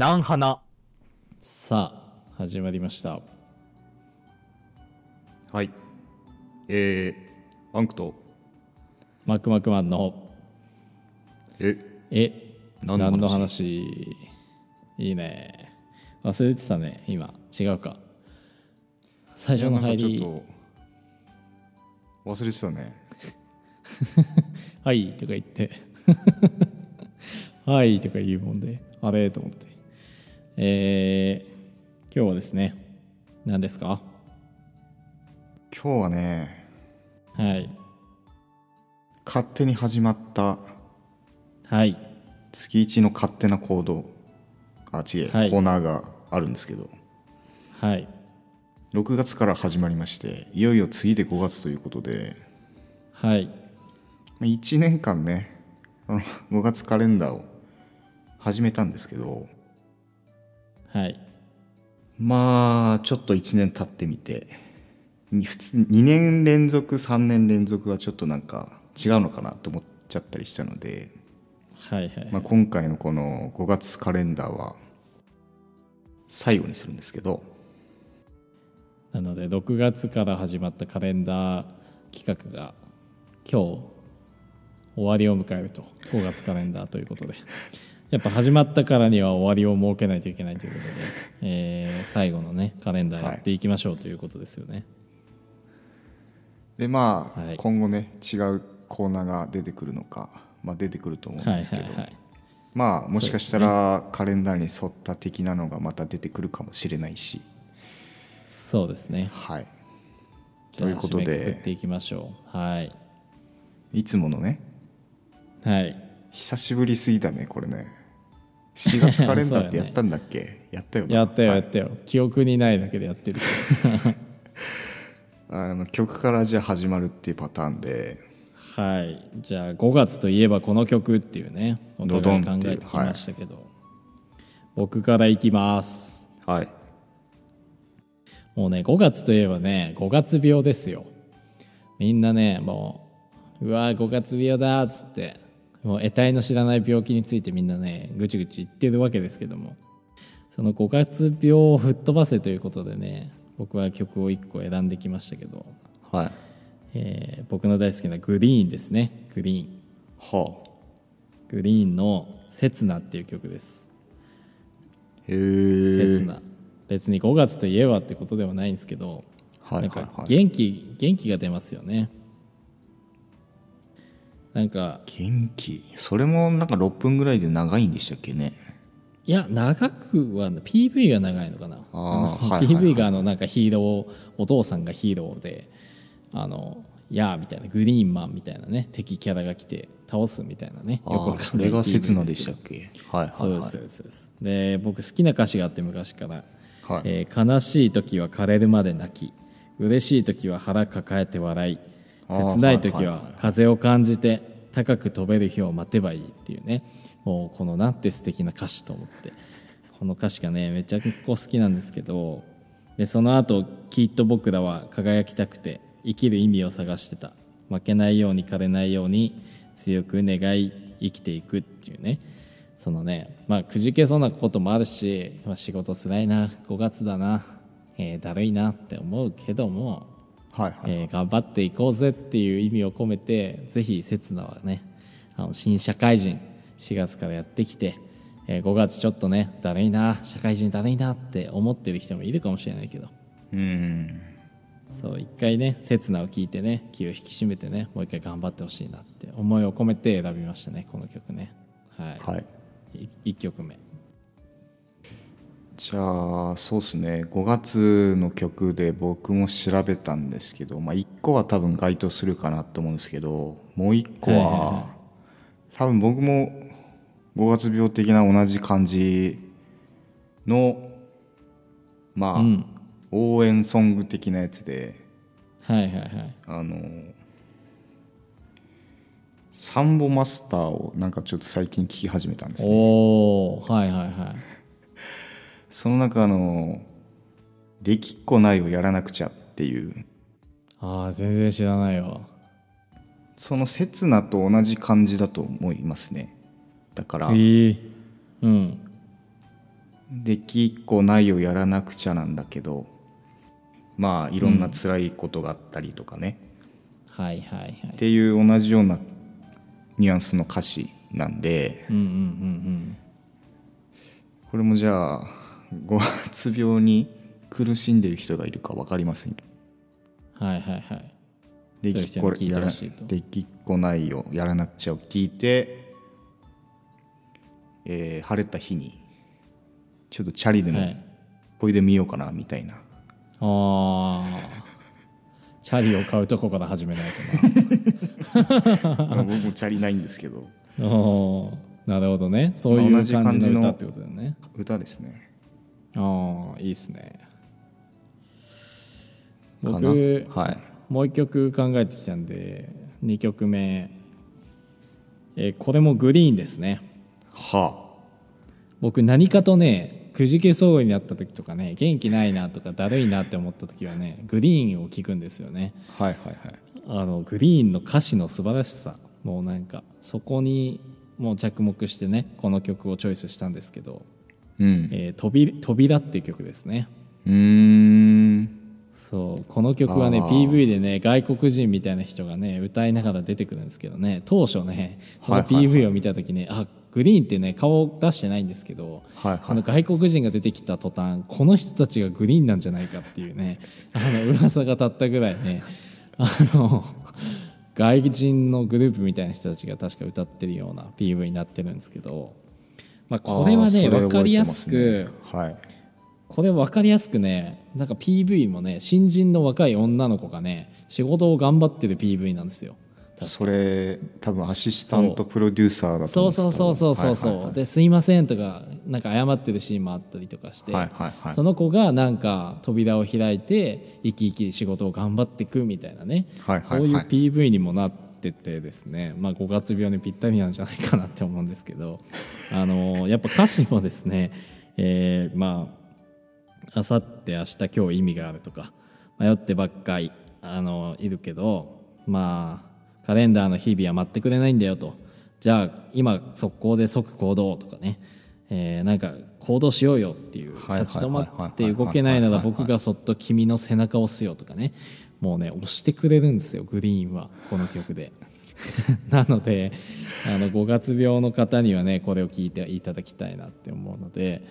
南花。さあ始まりました。はい。えー、アンクと、マクマクマンのえ、え何の話？何の話？いいね。忘れてたね今。違うか。最初の入り。忘れてたね。はいとか言って。はいとか言うもんで。あれ？と思ってえー、今日はですね何ですか？今日はね、はい。勝手に始まったはい。月一の勝手な行動、あ、違う、はい。コーナーがあるんですけど、はい。6月から始まりまして、いよいよ次で5月ということで、はい。1年間ね、あの5月カレンダーを始めたんですけど、はい。まあちょっと1年経ってみて。に普通2年連続3年連続はちょっとなんか違うのかなと思っちゃったりしたので、はいはい。まあ、今回のこの5月カレンダーは最後にするんですけど。なので6月から始まったカレンダー企画が今日終わりを迎えると5月カレンダーということで やっぱ始まったからには終わりを設けないといけないということで、えー最後のねカレンダーやっていきましょうということですよね。でまあ、はい今後ね違うコーナーが出てくるのか、まあ、出てくると思うんはいですけど、はいはい。まあもしかしたらカレンダーに沿った的なのがまた出てくるかもしれないしそうですね。はいということでっていきましょう。はい。いつものねはい。久しぶりすぎだねこれね4月カレンダーってやったんだっけ？やったよな。やったよはい。やったよ。記憶にないだけでやってる。け あの曲からじゃあ始まるっていうパターンで。ど。はい。じゃあ5月といえばこの曲っていうね、お互い考えてきましたけど、僕からいきます。はい。もうね5月といえばね5月病ですよ。みんなねもううわー5月病だっつってもう得体の知らない病気についてみんなねぐちぐち言ってるわけですけども。その5月病を吹っ飛ばせということでね僕は曲を1個選んできましたけど、はい。えー僕の大好きなグリーンですね。グリーン。はあ。グリーンの「刹那」っていう曲です。へえ。刹那。別に5月といえばってことではないんですけど。はいなんかはい。はい元気元気が出ますよねなんか元気。それもなんか6分ぐらいで長いんでしたっけね？いや長くは PV が長いのかな。あーのはいはいはい。PV があのなんかヒーローお父さんがヒーローであのやーみたいなグリーンマンみたいなね敵キャラが来て倒すみたいなねあよくそかんないれが刹那でしたっけ？はいはいはい。そうですそうですそうです。で僕好きな歌詞があって昔からはい。えー悲しい時は枯れるまで泣き嬉しい時は腹抱えて笑い切ない時は風を感じて高く飛べる日を待てばいいっていうね。もうこのなんて素敵な歌詞と思って。この歌詞がねめちゃくちゃ好きなんですけどでその後きっと僕らは輝きたくて生きる意味を探してた。負けないように枯れないように強く願い生きていくっていうね。そのねまあくじけそうなこともあるし、まあ、仕事つらいな5月だな、えーだるいなって思うけども、はいはい。えー頑張っていこうぜっていう意味を込めてぜひ刹那はねあの新社会人4月からやってきて、えー5月ちょっとねだるいな社会人だるいなって思ってる人もいるかもしれないけど。うん。そう一回ね刹那を聞いてね気を引き締めてねもう一回頑張ってほしいなって思いを込めて選びましたねこの曲ね。はい、はい。い、1曲目じゃあそうですね。5月の曲で僕も調べたんですけど、まあ、1個は多分該当するかなと思うんですけどもう1個は,、多分僕も5月病的な同じ感じのまあ、うん。応援ソング的なやつではいはいはい。あのサンボマスターをなんかちょっと最近聞き始めたんですね。おおはいはいはいその中の「できっこないをやらなくちゃ」っていう。ああ全然知らないわ。その刹那と同じ感じだと思いますね。だからへえうん。できっこないをやらなくちゃなんだけどまあいろんな辛いことがあったりとかね、はいはいはい。っていう同じようなニュアンスの歌詞なんでうんうんうん。これもじゃあ五月病に苦しんでる人がいるか分かりません。けどうんはいはいはい。できっこやらできっこないをやらなくちゃを聞いて、えー晴れた日にちょっとチャリでもはい。こいでみようかなみたいな、ああ チャリを買うとこから始めないとまあ僕もチャリないんですけど。なおー。なるほどね。そういう感じの歌ってことだよね。歌ですねああいいっすね。僕はい。もう一曲考えてきたんで2曲目、えーこれもグリーンですね。は僕何かとねくじけそうになった時とかね元気ないなとかだるいなって思った時はねグリーンを聴くんですよね。あはいはいはい。あのグリーンの歌詞の素晴らしさ。もうなんかそこにもう着目してねこの曲をチョイスしたんですけどうん「えー扉扉」っていう曲ですね。うーん。そう。この曲はね PV でね外国人みたいな人がね歌いながら出てくるんですけどね。当初ねこのはいはいはい。PV を見た時ね、あグリーンってね顔を出してないんですけど、はいはい。その外国人が出てきた途端この人たちがグリーンなんじゃないかっていうねあの噂が立ったぐらいねあの外人のグループみたいな人たちが確か歌ってるような PV になってるんですけど、まあ、これはね分かりやすくはい。これ分かりやすくねなんか PV もね新人の若い女の子がね仕事を頑張ってる PV なんですよ。それ多分アシスタントプロデューサーだとそう思うんで。すそうそうそうそうそう、はいはいですいませんとかなんか謝ってるシーンもあったりとかして、はいはいはい。その子がなんか扉を開いて生き生き仕事を頑張っていくみたいなね、はいはいはい。そういう PV にもなっててですね、まあ、5月病にぴったりなんじゃないかなって思うんですけど あのやっぱ歌詞もですね、えーまああさって明日今日意味があるとか迷ってばっかりあのいるけどまあカレンダーの日々は待ってくれないんだよと。じゃあ今速攻で即行動とかね、えーなんか行動しようよっていう立ち止まって動けないなら僕がそっと君の背中を押すよとかねもうね押してくれるんですよグリーンはこの曲で。なのであの5月病の方にはねこれを聞いていただきたいなって思うので、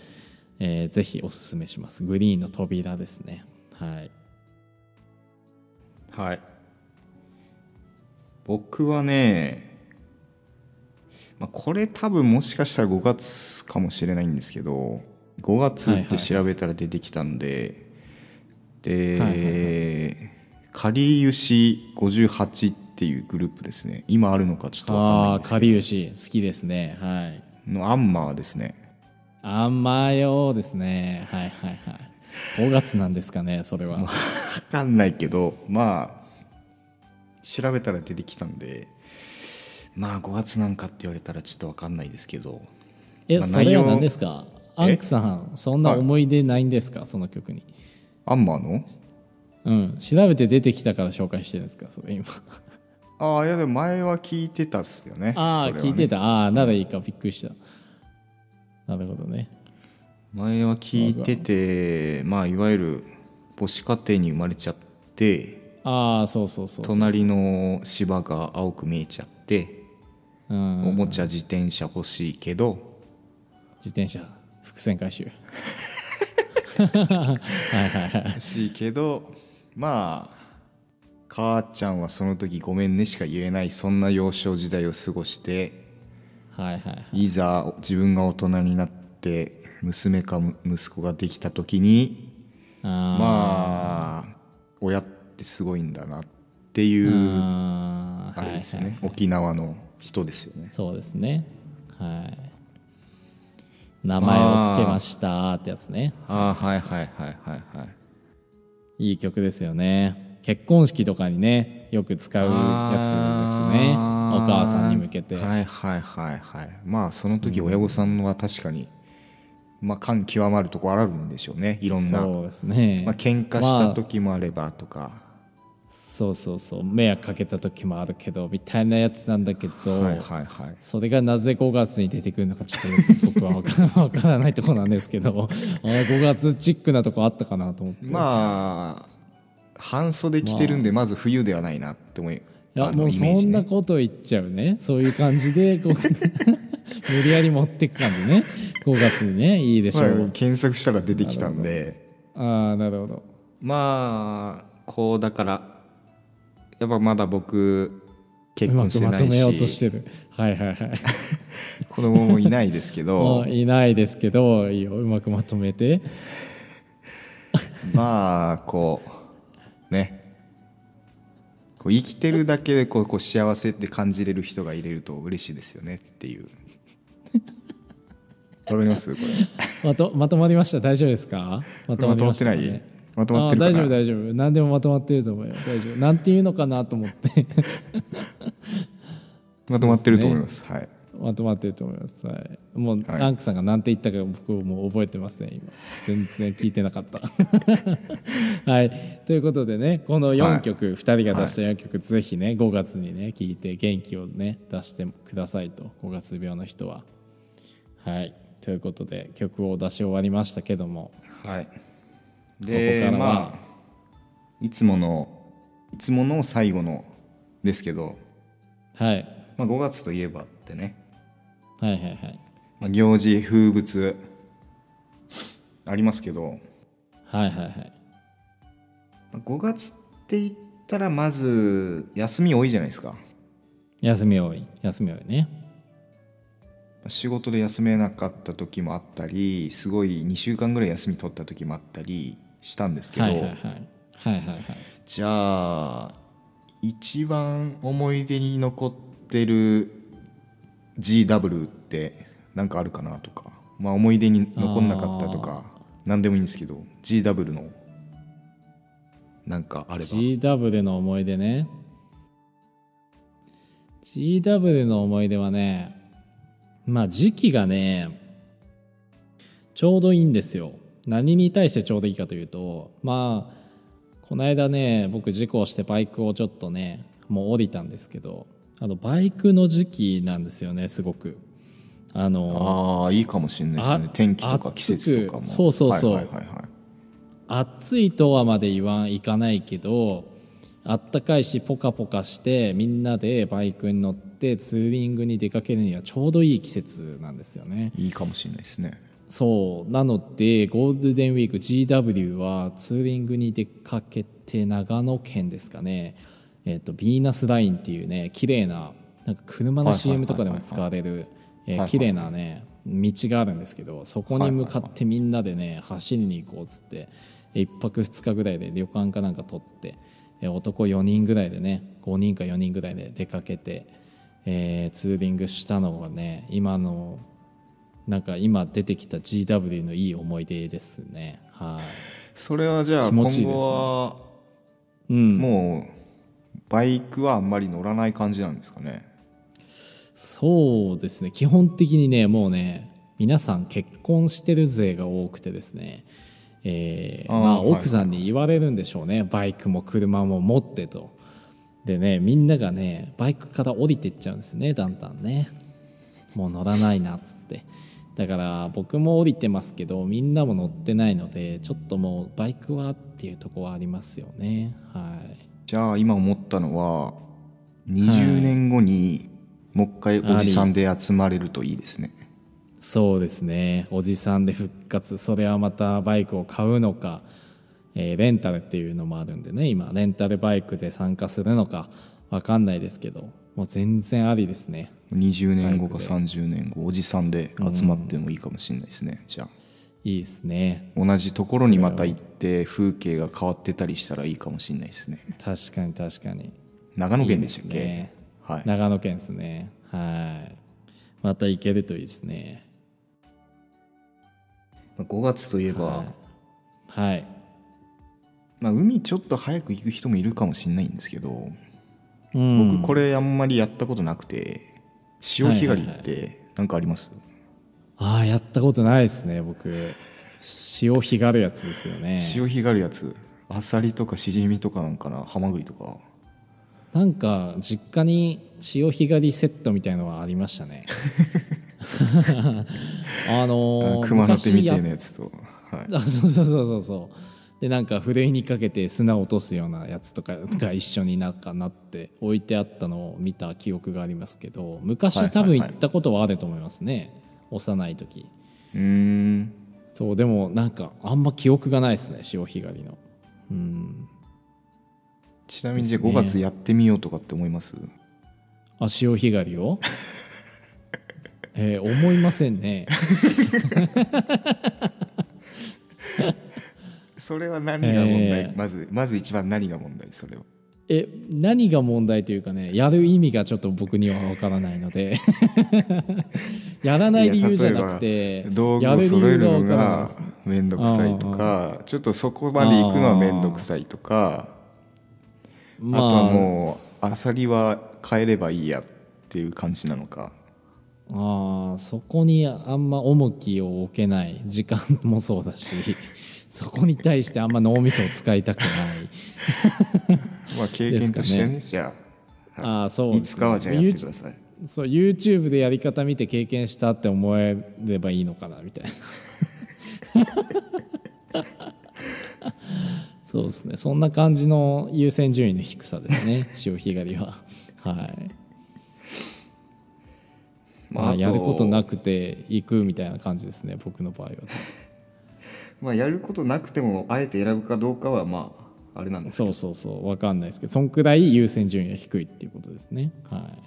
えーぜひおすすめします。グリーンの扉ですね。はい。はい。僕はね、まあ、これ多分もしかしたら5月かもしれないんですけど5月って調べたら出てきたんで、で、はいはいかりゆし58っていうグループですね。今あるのかちょっとわかんないああんですかりゆし好きですね。はい。けどのアンマーですね。あんまようですね。はいはいはい。5月なんですかねそれは。わかんないけどまあ調べたら出てきたんでまあ5月なんかって言われたらちょっとわかんないですけど。えまあそれは何ですか？アンクさんそんな思い出ないんですか？その曲に。アンマーの？うん。調べて出てきたから紹介してるんですか？それ今。ああいやでも前は聞いてたっすよね。ああ、それはね。聞いてた。ああならいいか。びっくりした。なるほどね。前は聞いててまあいわゆる母子家庭に生まれちゃってああそうそうそうそう。隣の芝が青く見えちゃってうん。おもちゃ自転車欲しいけど自転車伏線回収。はいはいはい。欲しいけどまあ母ちゃんはその時ごめんねしか言えないそんな幼少時代を過ごしてはいはいはい。いざ自分が大人になって娘か息子ができた時にあまあ親ってすごいんだなっていうああれですよはいね沖縄の人ですよね。そうですね。はい。名前を付けましたってやつね。ああはいはいはいはいはいいい曲ですよね。結婚式とかにねよく使うやつですね。お母さんに向けて、はいはいはいはい。まあその時親御さんは確かに、まあ感極まるとこあるんでしょうね。いろんな、そうですね、まあ喧嘩した時もあればとか、そうそうそう。迷惑かけた時もあるけどみたいなやつなんだけど、はいはいはい。それがなぜ5月に出てくるのかちょっと僕は分から分からないところなんですけど あ5月チックなとこあったかなと思って、まあ半袖着てるんでまず冬ではないなって思いいやあのもうそんなこと言っちゃうね。そういう感じで 無理やり持ってく感じね。5月にねいいでしょまあう、検索したら出てきたんで。ああなるほど。まあこうだからやっぱまだ僕結婚してないまとめようとししてる。はいはいはい。子供もいないですけ もどういないですけどいいよ。うまくまとめて。まあこうね。こう生きてるだけでこうこう幸せって感じれる人がいれると嬉しいですよねっていう。わかります？これ。まとまとまりました？大丈夫ですか？ままとまってない？まとまってる大丈夫大丈夫。何でもまとまってると思うよ。大丈夫。なんていうのかなと思って。まとまってると思います。はい。まとまってると思います、はい、もう、はい。ランクさんが何て言ったか僕もう覚えてません今。全然聞いてなかった。はい。ということでねこの4曲、2人が出した4曲、ぜひね5月にね聞いて元気をね出してくださいと。5月病の人は。はい。ということで曲を出し終わりましたけども。はい。こでまあいつものいつもの最後のですけど、はい。まあ、5月といえばってね、はいはいはい。まあ、行事風物。ありますけど。はいはいはい。まあ5月って言ったらまず休み多いじゃないですか。休み多い。休み多いね。仕事で休めなかった時もあったりすごい2週間ぐらい休み取った時もあったりしたんですけど、じゃあ一番思い出に残ってる GW って何かあるかなとか、まあ、思い出に残んなかったとか何でもいいんですけど GW のなんかあれば。GW の思い出ね。GW の思い出はねまあ時期がねちょうどいいんですよ何に対してちょうどいいかというとまあこの間ね僕事故をしてバイクをちょっとねもう降りたんですけどあのバイクの時期なんですよねすごく。あのああいいかもしれないですね。あ天気とか季節とかも。そうそうそう。はいはいはいはい。暑いとはまで言わんいかないけどあったかいしポカポカしてみんなでバイクに乗ってツーリングに出かけるにはちょうどいい季節なんですよね。いいかもしれないですねそう。なのでゴールデンウィーク GW はツーリングに出かけて長野県ですかね。えっ、とヴィーナスラインっていうね綺麗ななんか車の CM とかでも使われる綺麗なね道があるんですけどそこに向かってみんなでね走りに行こうっつって1泊2日ぐらいで旅館かなんか取ってえー男4人ぐらいでね5人か4人ぐらいで出かけて、えーツーリングしたのがね今のなんか今出てきた GW のいい思い出ですね。はい。それはじゃあ今後はうん。もうバイクはあんまり乗らない感じなんですかね？そうですね。基本的にねもうね皆さん結婚してる勢が多くてですね、えーまあ、はいはい奥さんに言われるんでしょうね、バイクも車も持ってと。でねみんながねバイクから降りてっちゃうんですね。だんだんね。もう乗らないなっつってだから僕も降りてますけどみんなも乗ってないのでちょっともうバイクはっていうところはありますよね。はい。じゃあ今思ったのは20年後にもう一回おじさんで集まれるといいですね。そうですね。おじさんで復活。それはまたバイクを買うのか、えーレンタルっていうのもあるんでね。今レンタルバイクで参加するのかわかんないですけどもう全然ありですね20年後かバイク30年後おじさんで集まってもいいかもしれないですね。じゃあ。いいですね。同じところにまた行って風景が変わってたりしたらいいかもしれないですね。確かに確かに。長野県でしたっけね。はい。長野県ですね。はい。また行けるといいですね。まあ5月といえば、はい、はい、まあ、海ちょっと早く行く人もいるかもしれないんですけど、うん。僕これあんまりやったことなくて潮干狩りって何かあります、ああやったことないですね僕。潮干狩るやつですよね。潮干狩るやつ。アサリとかシジミとかなんかな？ハマグリとか。なんか実家に潮干狩りセットみたいのはありましたね。あのー熊の手みたいなやつと、はい、あそうそうそうそうそうでなんかふるいにかけて砂落とすようなやつとかが一緒になんかなって置いてあったのを見た記憶がありますけどはいはい昔はい。多分行ったことはあると思いますね、幼い時。うーん。そうでもなんかあんま記憶がないですね潮干狩りの。うん。ちなみにじゃあですね。5月やってみようとかって思います？あ潮干狩りを？えー思いませんね それは何が問題、えー。まずまず一番何が問題？それは。え何が問題というかねやる意味がちょっと僕には分からないので。やらない理由じゃなくて道具を揃えるのが面倒くさいとかちょっとそこまで行くのは面倒くさいとかあとはもうアサリは変えればいいやっていう感じなのか。あーそこにあんま重きを置けない時間もそうだしそこに対してあんま脳みそを使いたくない。まあ経験としてねですじゃああーそういつかはじゃあやってください。そう YouTube でやり方見て経験したって思えればいいのかなみたいな。そうですね。そんな感じの優先順位の低さですね。潮干狩りは。はい。まあ、とやることなくて行くみたいな感じですね僕の場合はまあやることなくてもあえて選ぶかどうかはまああれなんですそうそうそう分かんないですけどそんくらい優先順位が低いっていうことですね。はい。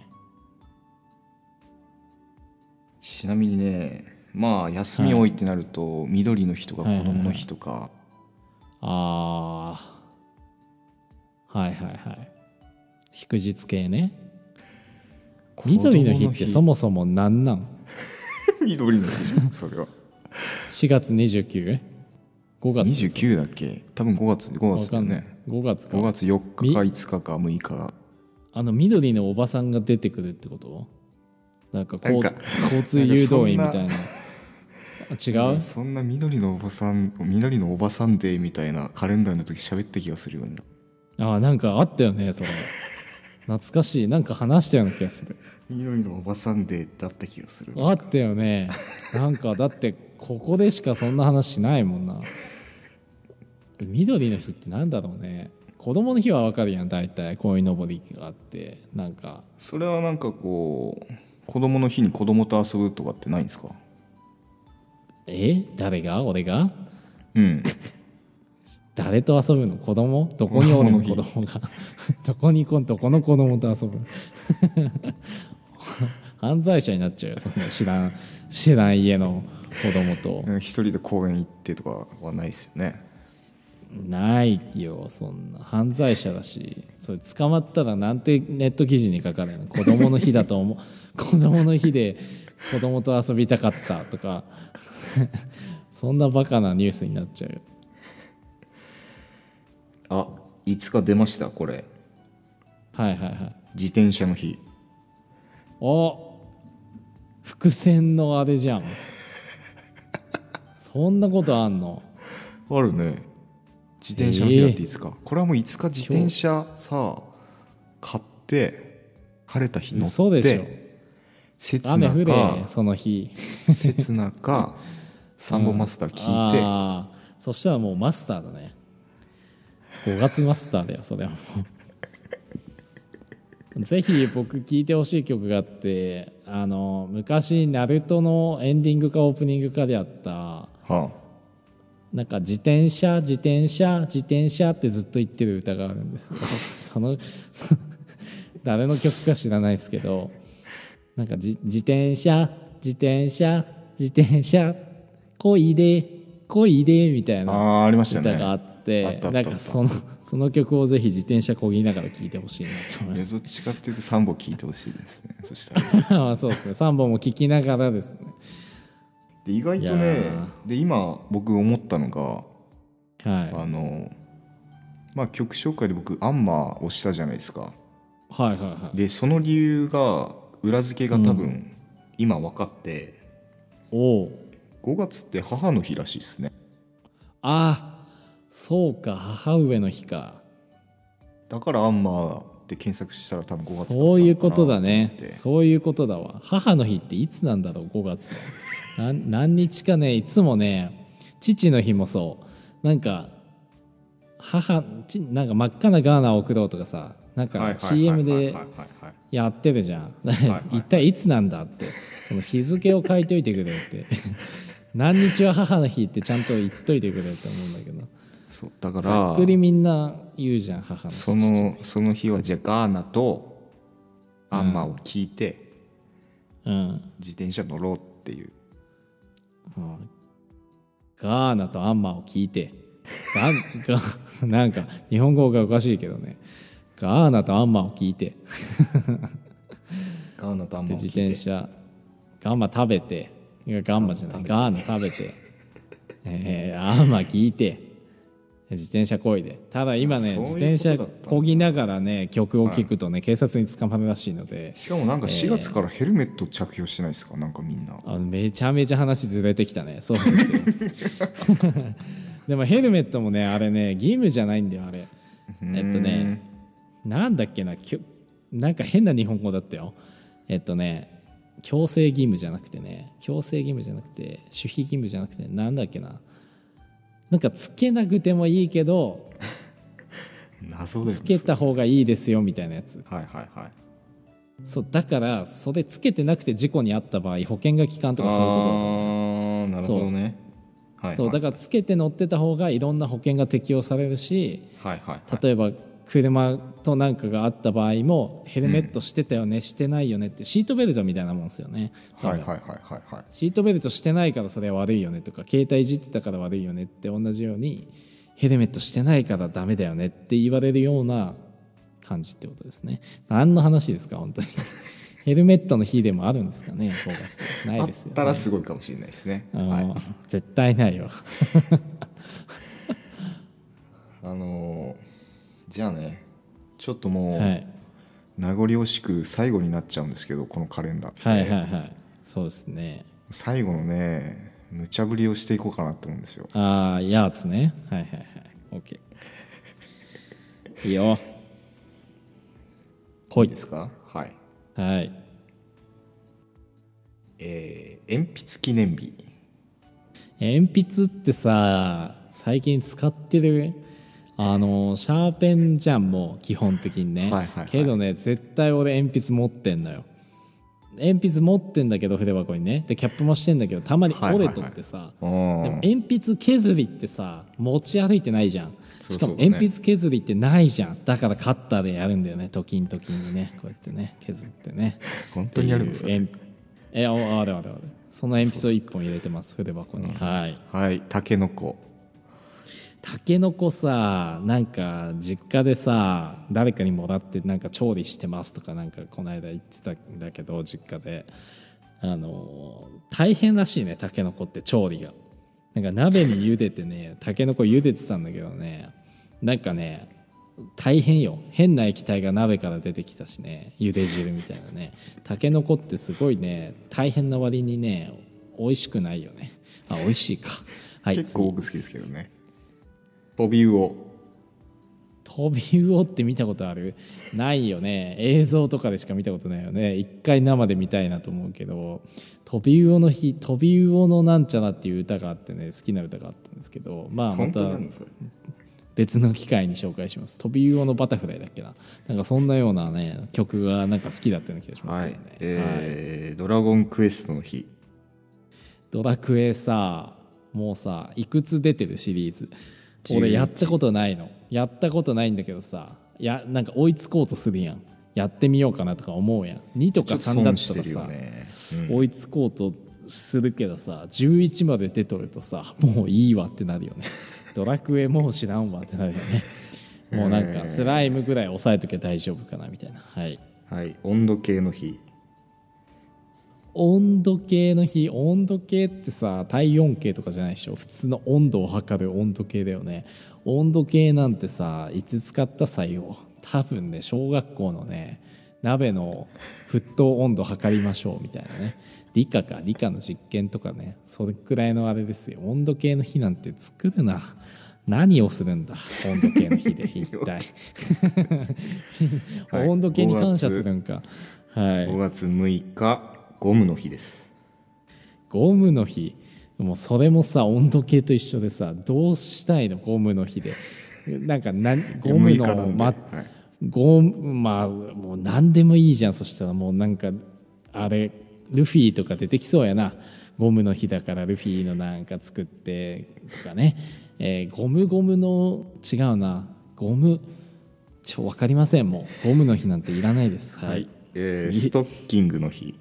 ちなみにねまあ休み多いってなると、緑の日とか子供の日とか、ああはいはいはい。祝日系ね。緑の日ってそもそも何なん？緑の日じゃんそれは。4月 29?5 月29だっけ？多分5月5わ月だよね。5月か。5月4日か5日か6日あの緑のおばさんが出てくるってこと？なんか交通誘導員みたいな。あ違う？そんな緑のおばさん緑のおばさんデーみたいなカレンダーの時喋った気がするよね。あなんかあったよねそれ懐かしい。なんか話したような気がする。緑のおばさんデーった気がする。あったよね。なんかだってここでしかそんな話しないもんな。緑の日ってなんだろうね。子供の日はわかるやん大体。鯉のぼりがあって。なんか。それはなんかこう子供の日に子供と遊ぶとかってないんですか？え？誰が？俺が？うん。誰と遊ぶの？子供？どこにおるの？子供が どこにこどこの子供と遊ぶ？犯罪者になっちゃうよそんな知らん知らん家の子供と。うん一人で公園行ってとかはないですよね。ないよそんな。犯罪者だしそれ捕まったらなんてネット記事に書かれるの？子供の日だと思う。子供の日で子供と遊びたかったとか。そんなバカなニュースになっちゃうよ。あいつか出ました？これはいはいはい。自転車の日。お伏線のあれじゃん。そんなことあんの？あるね。自転車の日だっていつか、これはもういつか自転車さ買って晴れた日乗っ嘘でしょ。て刹雨降れその日。刹那か サンボマスター聞いて、ああそしたらもうマスターだね。5月マスターだよそれはもうぜひ僕聴いてほしい曲があってあの昔ナルトのエンディングかオープニングかであったはあ。なんか自転車自転車自転車ってずっと言ってる歌があるんです。よ そのそ誰の曲か知らないですけどなんかじ自転車自転車自転車こいでこいでみたいなあーありましたね。歌があってあったあったなんかその その曲をぜひ自転車こぎながら聴いてほしいなと思います。どっちかっていうと3本聞いてほしいですね。そしたら。ま あそうですね。3本も聴きながらですね。で意外とねで今僕思ったのがはい。あのまあ曲紹介で僕アンマーをしたじゃないですか。はいはいはい。でその理由が裏付けが多分今分かって、おお5月って母の日らしいですね。あそそうか母上の日か。だからアンマーで検索したら多分5月だったのかなそういうことだね。そういうことだわ。母の日っていつなんだろう5月の なん何日かねいつもね父の日もそう。なんか母ちなんか真っ赤なガーナを送ろうとかさなんか CM でやってるじゃん。一体いつなんだって。その日付を書いといてくれって。何日は母の日ってちゃんと言っといてくれって思うんだけどそうだかざらっくりみんな言うじゃん母の日そのその日はじゃあガーナとアンマーを聞いて、うん。自転車乗ろうっていう。うんガーナとアンマーを聞いて。ガ なんか日本語がおかしいけどね。ガーナとアンマーを聞いて。ガーナとアンマを聞いて。転車ガンマ食べて。いやガンマじゃない。ガーナ食べて、えーアンマー聞いて自転車こいで。ただ今ね自転車こぎながらね曲を聴くとね、警察に捕まるらしいので。しかもなんか4月からヘルメット着用してないですか？なんかみんな。あめちゃめちゃ話ずれてきたね。そうですよ。でもヘルメットもねあれね義務じゃないんだよあれ。えっとねなんだっけなきょなんか変な日本語だったよ。えっとね強制義務じゃなくてね強制義務じゃなくて守秘義務じゃなくてなんだっけななんかつけなくてもいいけど 謎だよねつけた方がいいですよみたいなやつ。はいはいはい。そうだからそれつけてなくて事故に遭った場合保険が効かんとかそういうことだと思う。ああなるほどね。はい。そうだからつけて乗ってた方がいろんな保険が適用されるしはいはいはい。例えば車となんかがあった場合もヘルメットしてたよね、してないよねってシートベルトみたいなもんですよね、はいはいはいはいはい。シートベルトしてないからそれは悪いよねとか携帯いじってたから悪いよねって同じようにヘルメットしてないからダメだよねって言われるような感じってことですね。何の話ですか本当に。ヘルメットの日でもあるんですかね5月。なあっいですよ、ね、たらすごいかもしれないですね。はい。絶対ないわ あのーじゃあねちょっともう、はい。名残惜しく最後になっちゃうんですけどこのカレンダーって、はいはいはい。そうですね。最後のね無茶ぶりをしていこうかなと思うんですよ。ああやつね。はいはいはい。OK いいよ。ほいですか？はい。はい。えー鉛筆記念日。鉛筆ってさ最近使ってる？あのシャーペンじゃんもう基本的にね、はいはいはい。けどね絶対俺鉛筆持ってんのよ。鉛筆持ってんだけど筆箱にね。でキャップもしてんだけどたまに折れとってさ、あでもー鉛筆削りってさ持ち歩いてないじゃん。しかも鉛筆削りってないじゃん。だからカッターでやるんだよね。時々時にね。こうやってね削ってね。本当にやるんですかえああれあれあれその鉛筆を1本入れてます筆箱に。はい。はい。たけのこたけのこさなんか実家でさ誰かにもらってなんか調理してますとかなんかこの間言ってたんだけど実家で。あの大変らしいねたけのこって調理が。なんか鍋に茹でてねたけのこ茹でてたんだけどね。なんかね大変よ。変な液体が鍋から出てきたしね。茹で汁みたいなね。たけのこってすごいね大変な割にね美味しくないよね。あ美味しいか。はい結構僕好きですけどねトビウオ。飛び魚って見たことある？ないよね。映像とかでしか見たことないよね。一回生で見たいなと思うけど。飛び魚の日飛び魚のなんちゃらっていう歌があってね好きな歌があったんですけど。まあま本た別の機会に紹介します。飛び魚のバタフライだっけな。なんかそんなようなね曲がなんか好きだったような気がしますはいけどね、はい。えードラゴンクエストの日。ドラクエさもうさいくつ出てるシリーズ？11俺やったことないの。やったことないんだけどさ。やなんか追いつこうとするやん。やってみようかなとか思うやん。2とかちょっと3だったらさ、ね追いつこうとするけどさ11まで出とるとさもういいわってなるよね。ドラクエもう知らんわってなるよね。もうなんかスライムぐらい抑えとけば大丈夫かなみたいな。はい。はい。温度計の日温度計の日温度計ってさ体温計とかじゃないでしょ。普通の温度を測る温度計だよね。温度計なんてさいつ使った際を多分ね小学校のね鍋の沸騰温度測りましょうみたいなね。理科か理科の実験とかねそれくらいのあれですよ。温度計の日なんて作るな。何をするんだ温度計の日で 一体。はい。温度計に感謝するんか。はい。5月6日ゴムの日です。ゴムの日。もうそれもさ温度計と一緒でさどうしたいの？ゴムの日で。なんかなゴム6日なの、まはい。ゴムまあもう何でもいいじゃんそしたら。もうなんかあれルフィとか出てきそうやな。ゴムの日だからルフィのなんか作ってとかね、えーゴムゴムの違うな。ゴムちょ分かりません。もうゴムの日なんていらないです。はい、次えーストッキングの日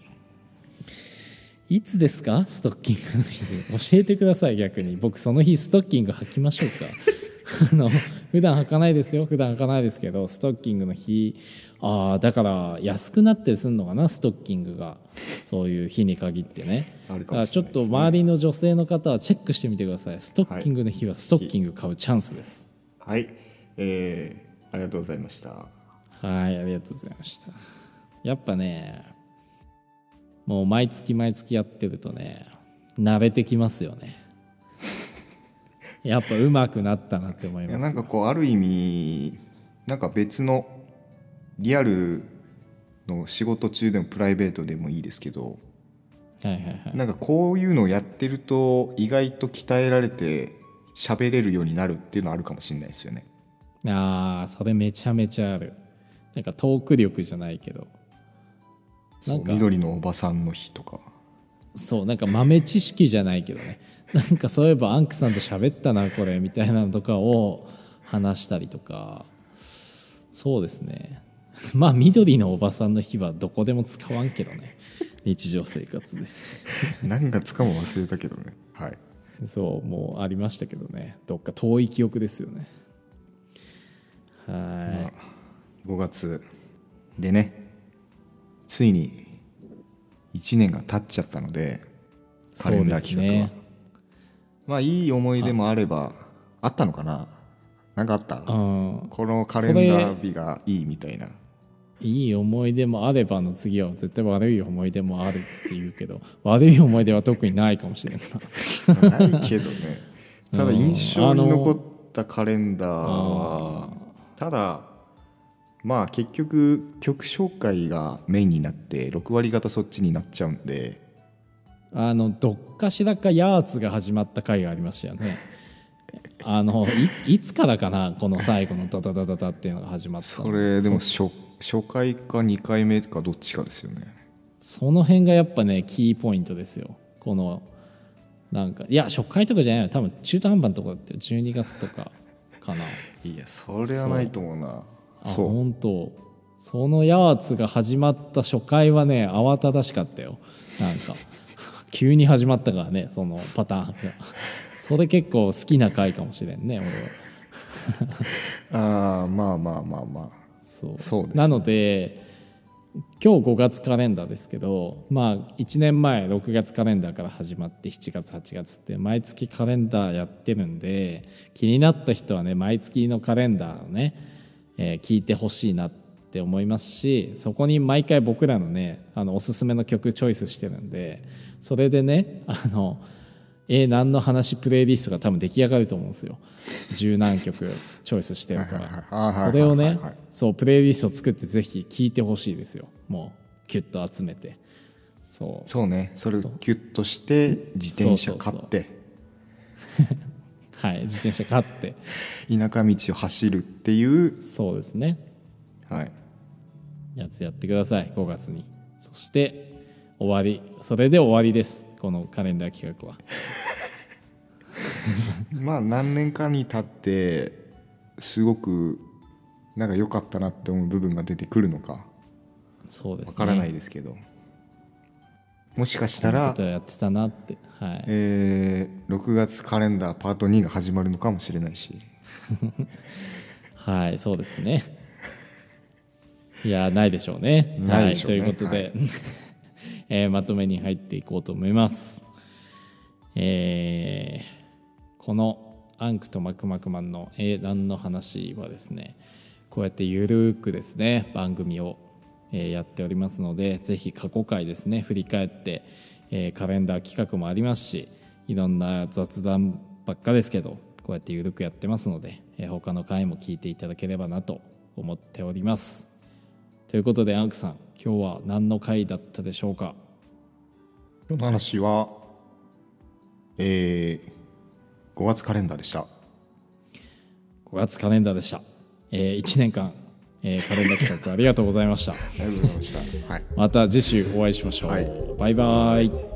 いつですか？ストッキングの日。教えてください。逆に。僕その日ストッキング履きましょうか。あの普段履かないですよ。普段履かないですけどストッキングの日。ああだから安くなったりするのかな？ストッキングが。そういう日に限ってね。あるだからちょっかもしれないですね。と周りの女性の方はチェックしてみてください。ストッキングの日はストッキング買うチャンスです。はい。えーありがとうございました。はいありがとうございました。やっぱねもう毎月毎月やってるとね慣れてきますよね。やっぱ上手くなったなって思います。いやなんかこうある意味なんか別のリアルの仕事中でもプライベートでもいいですけどはいはいはい。なんかこういうのをやってると意外と鍛えられて喋れるようになるっていうのはあるかもしれないですよね。ああそれめちゃめちゃある。なんかトーク力じゃないけどそうんなか。緑のおばさんの日とか。そうなんか豆知識じゃないけどね。なんかそういえばアンクさんと喋ったなこれみたいなのとかを話したりとか。そうですね。まあ緑のおばさんの日はどこでも使わんけどね。日常生活で。何月かも忘れたけどね。はい。そうもうありましたけどね。どっか遠い記憶ですよね。はまあ5月でねついに1年が経っちゃったのでいカレンダー企画は、ね。まあいい思い出もあればあったのかな？なんかあった？うんこのカレンダー日がいいみたいな。いい思い出もあればの次は絶対悪い思い出もあるって言うけど 悪い思い出は特にないかもしれんな。まあないけどね。ただ印象に残ったカレンダーはただまあ結局曲紹介がメインになって6割方そっちになっちゃうんで。あのどっかしらかヤーツが始まった回がありましたよね。あのいいつからかなこの最後のダダダダダっていうのが始まったの。それでも初初回か2回目かどっちかですよね。その辺がやっぱねキーポイントですよ。このなんかいや初回とかじゃないよ。多分中途半端なとこだったよ。12月とかかな。いやそれはないと思うなあそう。本当。そのヤーツが始まった初回はね慌ただしかったよ。なんか。急に始まったからねそのパターンが。それ結構好きな回かもしれんね俺は。ああまあまあまあまあ。そう。そうですね。なので今日5月カレンダーですけどまあ1年前6月カレンダーから始まって7月8月って毎月カレンダーやってるんで気になった人はね毎月のカレンダーをね、えー聞いてほしいなって思いますしそこに毎回僕らのねあのおすすめの曲チョイスしてるんでそれでねあのえー何の話プレイリストが多分出来上がると思うんですよ。十何曲チョイスしてるから。はいそれをねそうプレイリスト作ってぜひ聴いてほしいですよ。もうキュッと集めて。そう。そうね。それをキュッとして自転車買って はい自転車買って。田舎道を走るっていう。そうですね。はい。やつやってください5月に。そして終わり。それで終わりですこのカレンダー企画は。まあ何年かに経ってすごくなんか良かったなって思う部分が出てくるのか。そうですね。わからないですけど、もしかしたらことやってたなってはいえー6月カレンダーパート2が始まるのかもしれないし はい、そうですね。いや、ないでしょうね。ないねはい、ということで、えーまとめに入っていこうと思います。えーこのアンクとマクマクマンの英断の話はですね、こうやってゆるくですね、番組を、えーやっておりますので、ぜひ過去回ですね、振り返って、えーカレンダー企画もありますし、いろんな雑談ばっかですけど、こうやってゆるくやってますので、えー他の回も聞いていただければなと思っております。ということでアンクさん今日は何の回だったでしょうか？今日の話はえー、5月カレンダーでした。5月カレンダーでした、え1年間、えーカレンダー企画ありがとうございました。ありがとうございました。はい。また次週お会いしましょう、はい。バイバイ